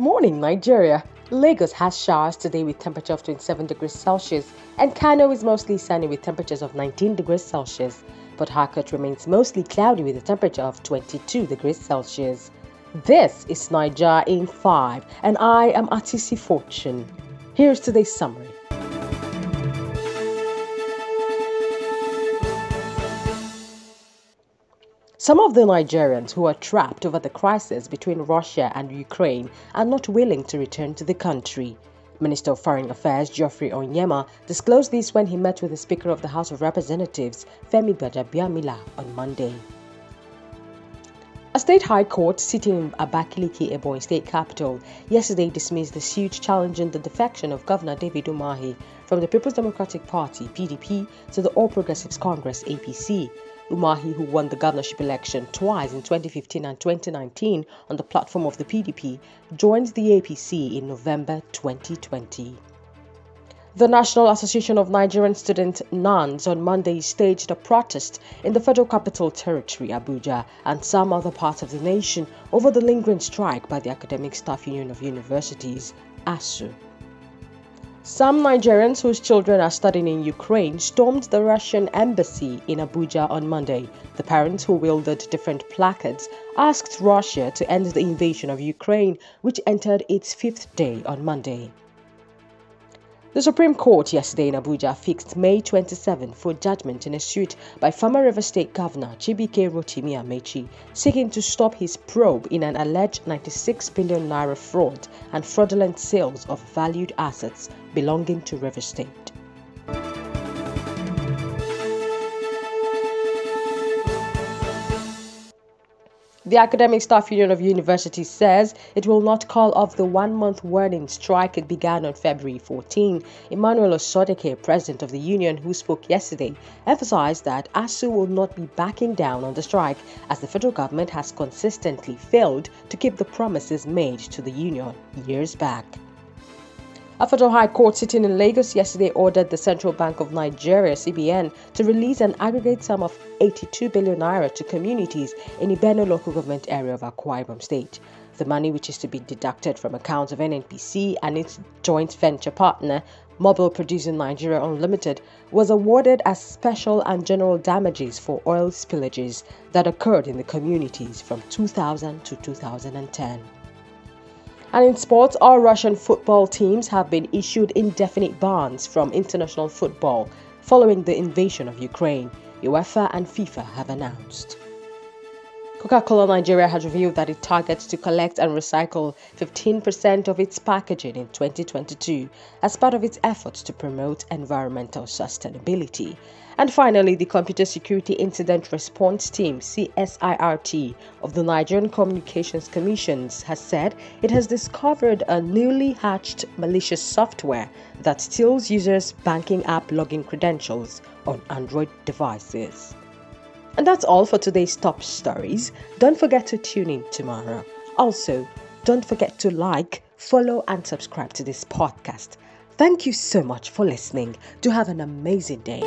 morning, Nigeria. Lagos has showers today with temperature of 27 degrees Celsius, and Kano is mostly sunny with temperatures of 19 degrees Celsius. Port Harcourt remains mostly cloudy with a temperature of 22 degrees Celsius. This is Niger in 5, and I am Atisi Fortune. Here's today's summary. Some of the Nigerians who are trapped over the crisis between Russia and Ukraine are not willing to return to the country. Minister of Foreign Affairs Geoffrey Onyeama disclosed this when he met with the Speaker of the House of Representatives Femi Gbajabiamila on Monday. A state high court sitting in Abakaliki, Ebonyi state capital, yesterday dismissed the suit challenging the defection of Governor David Umahi from the People's Democratic Party (PDP) to the All Progressives Congress (APC). Umahi, who won the governorship election twice in 2015 and 2019 on the platform of the PDP, joined the APC in November 2020. The National Association of Nigerian Student NANS on Monday staged a protest in the Federal Capital Territory, Abuja, and some other parts of the nation over the lingering strike by the Academic Staff Union of Universities, ASUU. Some Nigerians whose children are studying in Ukraine stormed the Russian embassy in Abuja on Monday. The parents who wielded different placards asked Russia to end the invasion of Ukraine, which entered its fifth day on Monday. The Supreme Court yesterday in Abuja fixed May 27 for judgment in a suit by former River State Governor Chibuike Rotimi Amaechi seeking to stop his probe in an alleged 96 billion naira fraud and fraudulent sales of valued assets belonging to River State. The Academic Staff Union of Universities says it will not call off the one month warning strike it began on February 14. Emmanuel Osodeke, president of the union, who spoke yesterday, emphasized that ASUU will not be backing down on the strike as the federal government has consistently failed to keep the promises made to the union years back. A federal high court sitting in Lagos yesterday ordered the Central Bank of Nigeria (CBN) to release an aggregate sum of 82 billion naira to communities in Ibeno local government area of Akwa Ibom State. The money, which is to be deducted from accounts of NNPC and its joint venture partner, Mobil Producing Nigeria Unlimited, was awarded as special and general damages for oil spillages that occurred in the communities from 2000 to 2010. And in sports, all Russian football teams have been issued indefinite bans from international football following the invasion of Ukraine, UEFA and FIFA have announced. Coca Cola Nigeria has revealed that it targets to collect and recycle 15% of its packaging in 2022 as part of its efforts to promote environmental sustainability. And finally, the Computer Security Incident Response Team CSIRT of the Nigerian Communications Commission has said it has discovered a newly hatched malicious software that steals users' banking app login credentials on Android devices. And that's all for today's top stories. Don't forget to tune in tomorrow. Also, don't forget to like, follow, and subscribe to this podcast. Thank you so much for listening. Do have an amazing day.